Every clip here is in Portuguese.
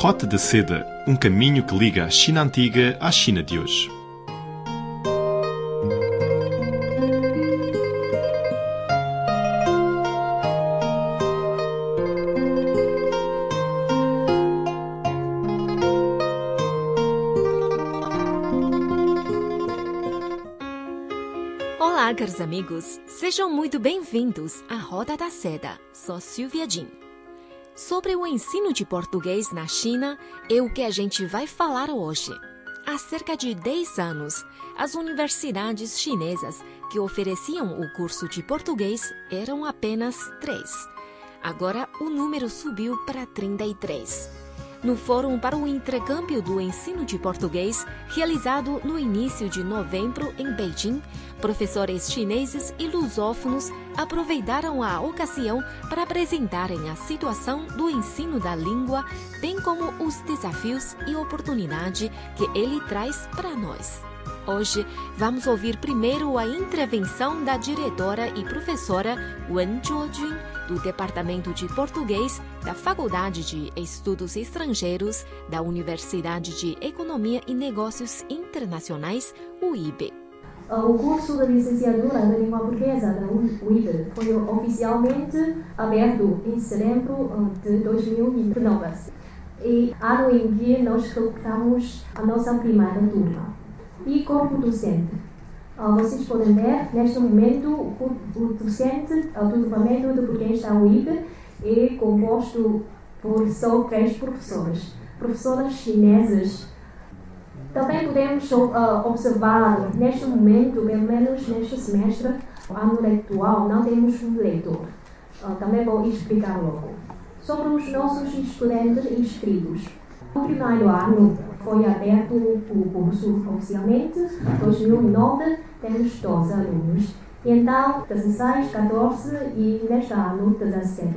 Rota de Seda, um caminho que liga a China antiga à China de hoje. Olá, caros amigos. Sejam muito bem-vindos à Roda da Seda. Sou Silvia Jin. Sobre o ensino de português na China é o que a gente vai falar hoje. Há cerca de 10 anos, as universidades chinesas que ofereciam o curso de português eram apenas três. Agora o número subiu para 33 no Fórum para o Intercâmbio do Ensino de Português, realizado no início de novembro em Beijing, professores chineses e lusófonos aproveitaram a ocasião para apresentarem a situação do ensino da língua, bem como os desafios e oportunidade que ele traz para nós. Hoje, vamos ouvir primeiro a intervenção da diretora e professora Wen Zhuojun, do Departamento de Português da Faculdade de Estudos Estrangeiros da Universidade de Economia e Negócios Internacionais, UIB. O curso de licenciatura da língua portuguesa da UIB foi oficialmente aberto em setembro de 2019 e ano em que nós recrutamos a nossa primeira turma. E corpo docente. Vocês podem ver, neste momento, o docente, o grupamento de português da UIB é composto por só três professores. Professoras chinesas. Também podemos uh, observar, neste momento, pelo menos neste semestre, ano atual, não temos um leitor. Uh, também vou explicar logo. Sobre os nossos estudantes inscritos. No primeiro ano foi aberto o curso oficialmente, 2009 temos 12 alunos. Então, 16, 14 e neste ano 17.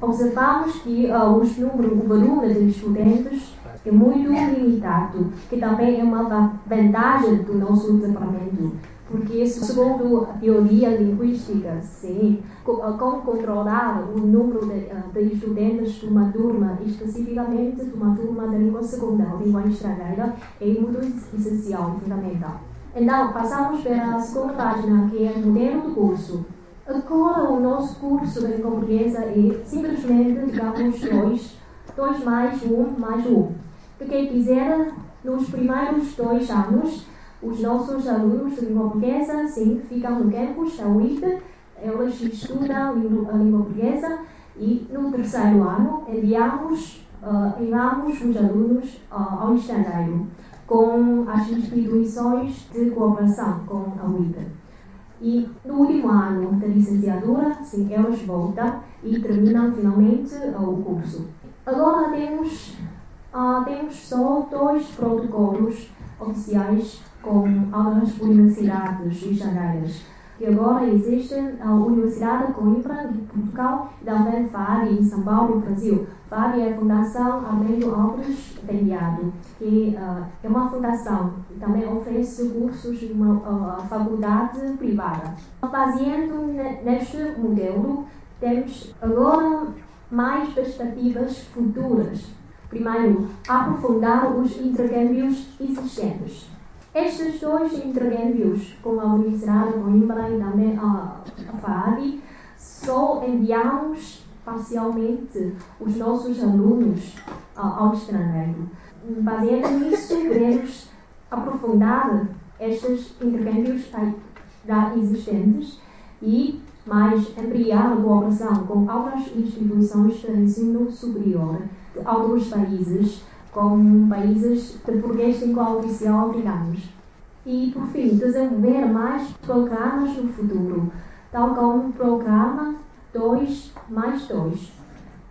Observamos que uh, os número, o volume de estudantes é muito limitado, que também é uma vantagem do nosso departamento porque segundo a teoria linguística, sim, como controlar o número de, de, estudantes de uma turma, especificamente de uma turma de língua segunda, língua estrangeira, é muito essencial, fundamental. Então, passamos para a segunda página, que é o modelo do curso. Agora, o nosso curso de portuguesa é simplesmente, digamos, dois, dois mais um mais um. Que quer dizer, nos primeiros dois anos, os nossos alunos de língua portuguesa, sim, ficam no campus da UIT, eles estudam a língua portuguesa e no terceiro ano enviamos, uh, enviamos os alunos uh, ao estrangeiro com as instituições de cooperação com a UIT. E no último ano da licenciatura, sim, eles voltam e terminam finalmente uh, o curso. Agora temos, temos só dois protocolos oficiais com algumas universidades estrangeiras. E agora existe a Universidade de Coimbra, de Portugal, e também FAD, em São Paulo, Brasil. FAD é a Fundação Armênio Alves Pendiado, que uh, é uma fundação que também oferece cursos em uma uh, faculdade privada. Baseando neste modelo, temos agora mais perspectivas futuras. Primeiro, aprofundar os intercâmbios existentes. Estes dois intercâmbios com a Universidade de Coimbra e também a, só enviamos parcialmente os nossos alunos ao estrangeiro. Baseado nisso, queremos aprofundar estes intercâmbios já existentes e mais ampliar a cooperação com outras instituições de ensino superior de outros países como países de português língua oficial africanos. E, por fim, desenvolver mais programas no futuro, tal como o programa 2 mais 2.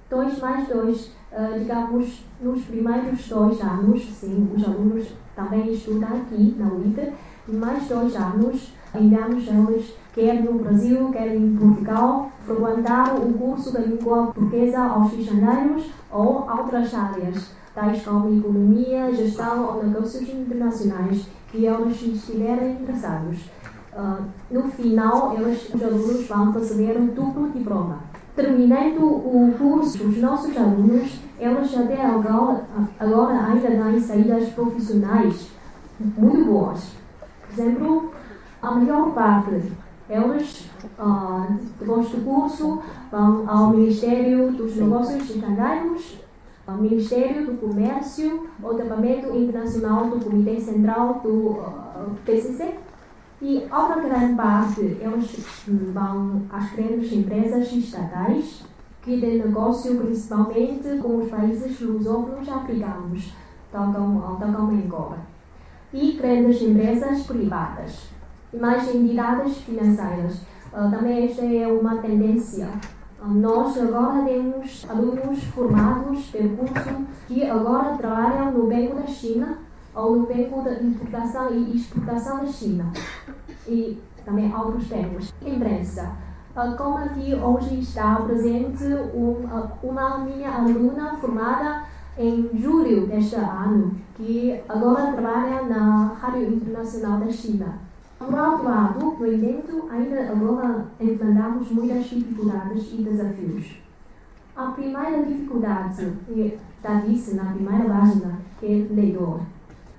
2 mais 2, uh, digamos, nos primeiros dois anos, sim, os alunos também estudam aqui na UIT, mais dois anos enviamos eles, quer no Brasil, quer em Portugal, frequentar o curso da língua portuguesa aos estrangeiros ou outras áreas tais como economia, gestão ou negócios internacionais, que eles estiverem interessados. Uh, no final, eles, os alunos vão receber um duplo diploma. terminando o curso, os nossos alunos, eles até agora, agora ainda têm saídas profissionais muito boas. Por exemplo, a maior parte, eles, uh, depois do curso, vão ao Ministério dos Negócios Estrangeiros, ao Ministério do Comércio, ao Departamento Internacional do Comitê Central do uh, PCC, e outra grande parte, eles vão às grandes empresas estatais que têm negócio principalmente com os países lusófonos africanos, tal como, tal como Angola. E grandes empresas privadas, mais entidades financeiras. Uh, também esta é uma tendência. Uh, nós agora temos alunos formados pelo curso que agora trabalham no Banco da China ou no Banco de Importação e Exportação da China e também outros termos. Imprensa. Como aqui hoje está presente uma minha aluna formada em julho deste ano, que agora trabalha na Rádio Internacional da China. Por outro lado, no entanto, ainda agora enfrentamos muitas dificuldades e desafios. A primeira dificuldade, está disse na primeira página, é leitor.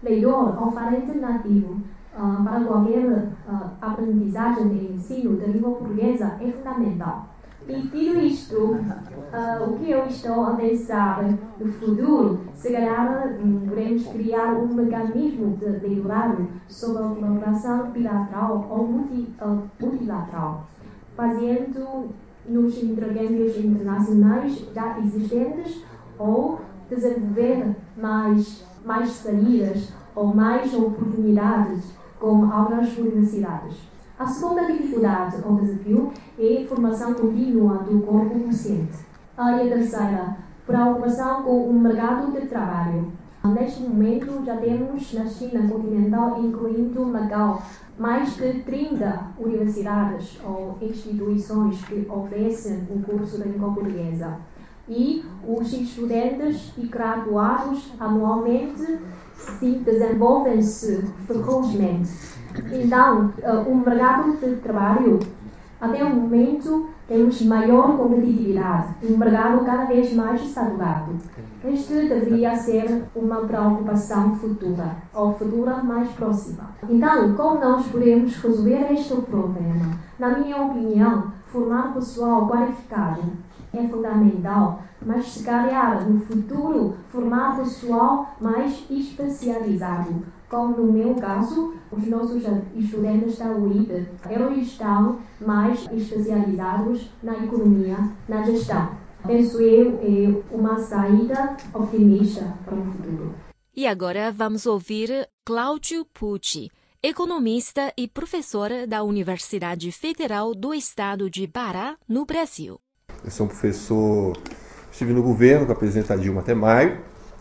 Leitor falante nativo uh, para qualquer uh, aprendizagem e ensino de língua portuguesa é fundamental. E dito isto, uh, o que eu estou a pensar no futuro, se calhar um, podemos criar um mecanismo de liderado sobre a colaboração bilateral ou multi, uh, multilateral, fazendo nos intercâmbios internacionais já existentes ou desenvolver mais, mais saídas ou mais oportunidades com outras universidades. A segunda dificuldade ou desafio é a formação contínua do corpo docente. E a terceira, preocupação com o mercado de trabalho. Neste momento, já temos na China continental, incluindo Macau, mais de 30 universidades ou instituições que oferecem o curso de língua portuguesa. E os estudantes e graduados anualmente se desenvolvem-se ferozmente. Então, o mercado de trabalho, até o momento, temos maior competitividade, um mercado cada vez mais saturado. Este deveria ser uma preocupação futura, ou futura mais próxima. Então, como nós podemos resolver este problema? Na minha opinião, formar pessoal qualificado é fundamental, mas se calhar no futuro formar pessoal mais especializado, como no meu caso, os nossos estudantes da UIP, eles estão mais especializados na economia, na gestão. Penso eu é uma saída otimista para o futuro. E agora vamos ouvir Cláudio Pucci, economista e professora da Universidade Federal do Estado de Pará, no Brasil. Eu sou um professor, estive no governo com a presidenta Dilma até maio,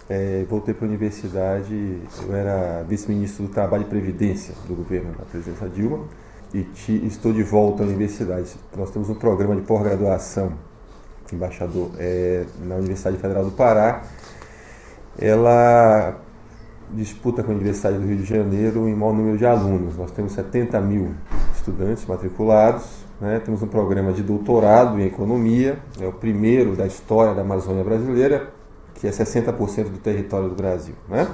é, voltei para a universidade, eu era vice-ministro do Trabalho e Previdência do governo da presidenta Dilma e te, estou de volta à universidade. Nós temos um programa de pós-graduação, embaixador, é, na Universidade Federal do Pará. Ela disputa com a Universidade do Rio de Janeiro em maior número de alunos. Nós temos 70 mil estudantes matriculados né? Temos um programa de doutorado em economia, é o primeiro da história da Amazônia brasileira, que é 60% do território do Brasil. Né?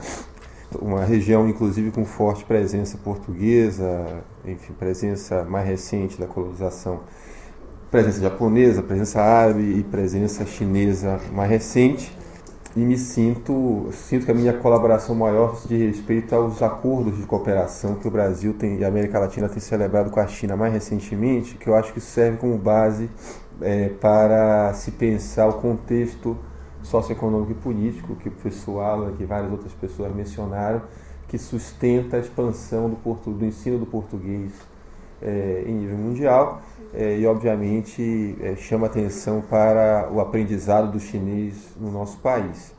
Uma região, inclusive, com forte presença portuguesa, enfim, presença mais recente da colonização, presença japonesa, presença árabe e presença chinesa mais recente e me sinto, sinto que a minha colaboração maior de respeito aos acordos de cooperação que o Brasil tem e a América Latina tem celebrado com a China mais recentemente, que eu acho que serve como base é, para se pensar o contexto socioeconômico e político que o professor Alan e várias outras pessoas mencionaram, que sustenta a expansão do, portu, do ensino do português é, em nível mundial é, e, obviamente, é, chama atenção para o aprendizado do chinês no nosso país.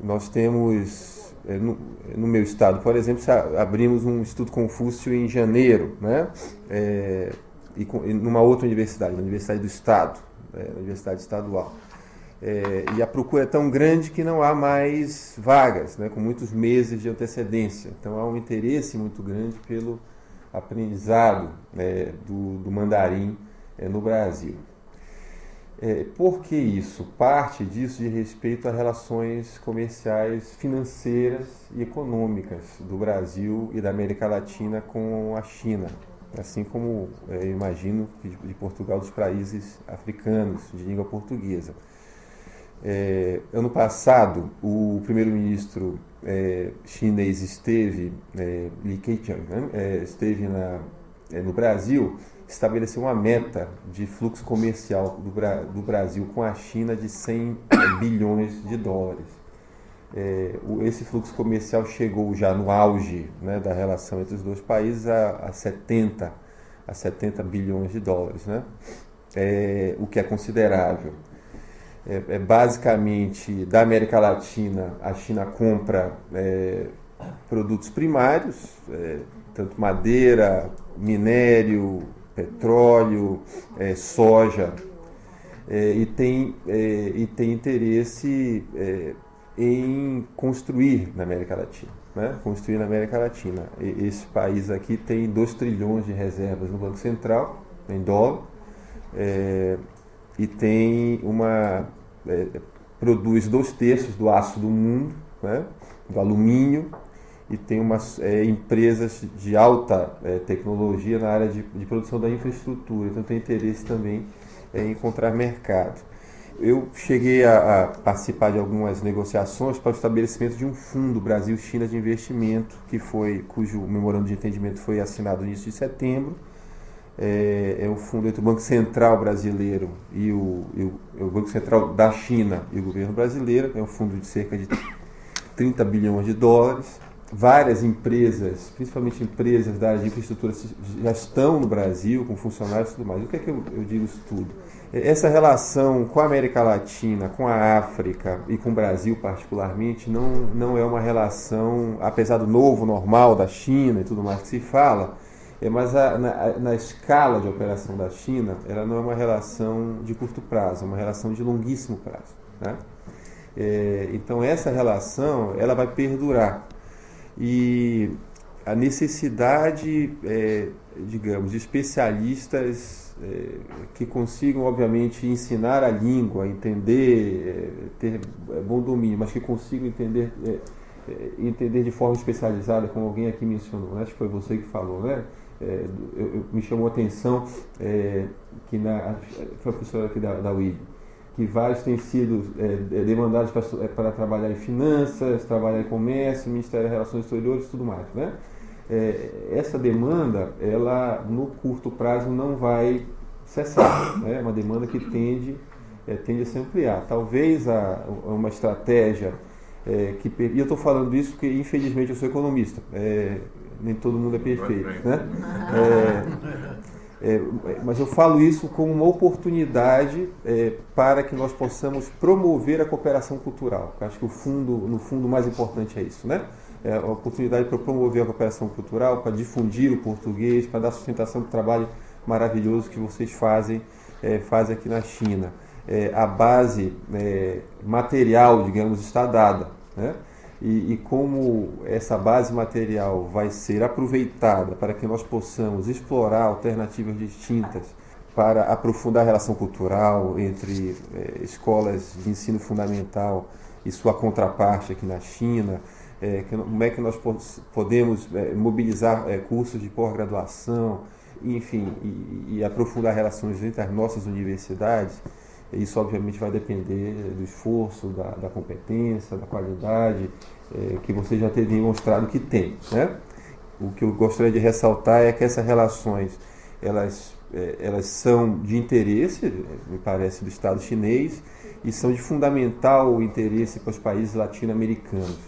Nós temos, é, no, no, meu estado, por exemplo, abrimos um Instituto Confúcio em janeiro, né? É, e, com, e numa outra universidade, na Universidade do Estado, é, na Universidade Estadual. É, e a procura é tão grande que não há mais vagas, né, com muitos meses de antecedência. Então há um interesse muito grande pelo aprendizado é, do, do, mandarim é, no Brasil. É, por que isso? Parte disso de respeito a relações comerciais, financeiras e econômicas do Brasil e da América Latina com a China, assim como é, imagino de Portugal dos países africanos de língua portuguesa. É, ano passado, o primeiro-ministro é, chinês esteve, é, Li Keqiang, né, é, esteve na, é, no Brasil, estabeleceu uma meta de fluxo comercial do, do Brasil com a China de 100 bilhões de dólares. É, esse fluxo comercial chegou já no auge né, da relação entre os dois países a, a 70 a 70 bilhões de dólares, né? O que é considerável. É, é, basicamente da América Latina, a China compra é, produtos primários, é, tanto madeira, minério, petróleo, é, soja, é, e, tem, e tem interesse em construir na América Latina. Né? Construir na América Latina. E, esse país aqui tem 2 trilhões de reservas no Banco Central, em dólar, e tem uma é, produz dois terços do aço do mundo, né, do alumínio, e tem umas é, empresas de alta é, tecnologia na área de, de, produção da infraestrutura, então tem interesse também é, em encontrar mercado. Eu cheguei a, a, participar de algumas negociações para o estabelecimento de um fundo Brasil-China de investimento, que foi cujo memorando de entendimento foi assinado no início de setembro, é, é um fundo entre o Banco Central brasileiro e o, e o, é o, Banco Central da China e o governo brasileiro. É um fundo de cerca de 30 bilhões de dólares. Várias empresas, principalmente empresas da área de infraestrutura, já estão no Brasil com funcionários e tudo mais. O que é que eu, eu digo isso tudo? É, essa relação com a América Latina, com a África e com o Brasil particularmente não, não é uma relação, apesar do novo normal da China e tudo mais que se fala, mas a, na, na, escala de operação da China, ela não é uma relação de curto prazo, é uma relação de longuíssimo prazo. Né? É, então essa relação ela vai perdurar e a necessidade, é, digamos, de especialistas é, que consigam, obviamente, ensinar a língua, entender, é, ter bom domínio, mas que consigam entender entender de forma especializada, como alguém aqui mencionou, né? acho que foi você que falou, né? É, eu, eu, me chamou a atenção é, que na foi a professora aqui da, da UIB, que vários têm sido é, demandados para, é, para, trabalhar em finanças, trabalhar em comércio, Ministério das Relações Exteriores e tudo mais. Né? É, essa demanda, ela no curto prazo não vai cessar, né? é uma demanda que tende, é, tende a se ampliar. Talvez a, uma estratégia é, que, e eu estou falando isso porque infelizmente eu sou economista. É, nem todo mundo é perfeito. Né? É, é, mas eu falo isso como uma oportunidade é, para que nós possamos promover a cooperação cultural. Eu acho que o fundo, no fundo, o mais importante é isso, né? É a oportunidade para promover a cooperação cultural, para difundir o português, para dar sustentação para o trabalho maravilhoso que vocês fazem, é, fazem aqui na China. É, a base é, material, digamos, está dada. Né? E, e, como essa base material vai ser aproveitada para que nós possamos explorar alternativas distintas para aprofundar a relação cultural entre é, escolas de ensino fundamental e sua contraparte aqui na China, é, que, como é que nós podemos é, mobilizar cursos de pós-graduação, enfim, e, e aprofundar relações entre as nossas universidades. Isso, obviamente, vai depender do esforço, da, da competência, da qualidade é, que você já tem demonstrado que tem. Né? O que eu gostaria de ressaltar é que essas relações elas, é, elas são de interesse, me parece, do Estado chinês e são de fundamental interesse para os países latino-americanos.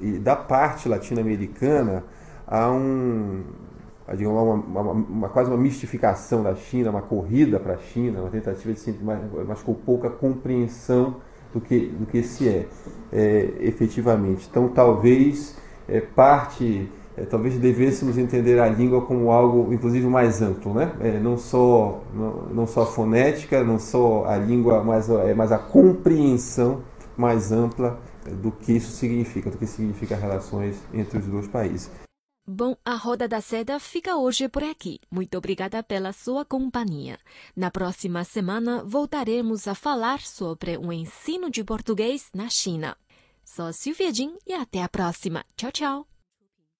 E da parte latino-americana há um, digamos, uma, uma, uma, quase uma mistificação da China, uma corrida para a China, uma tentativa de sempre mais, mas com pouca compreensão do que, do que se é, é efetivamente. Então, talvez é, parte, é, talvez devêssemos entender a língua como algo, inclusive, mais amplo, né? É, não só não, não só a fonética, não só a língua, mas, é, mas a compreensão mais ampla do que isso significa, do que significa relações entre os dois países. Bom, a Roda da Seda fica hoje por aqui. Muito obrigada pela sua companhia. Na próxima semana voltaremos a falar sobre o ensino de português na China. Sou Silvia Jin e até a próxima. Tchau, tchau.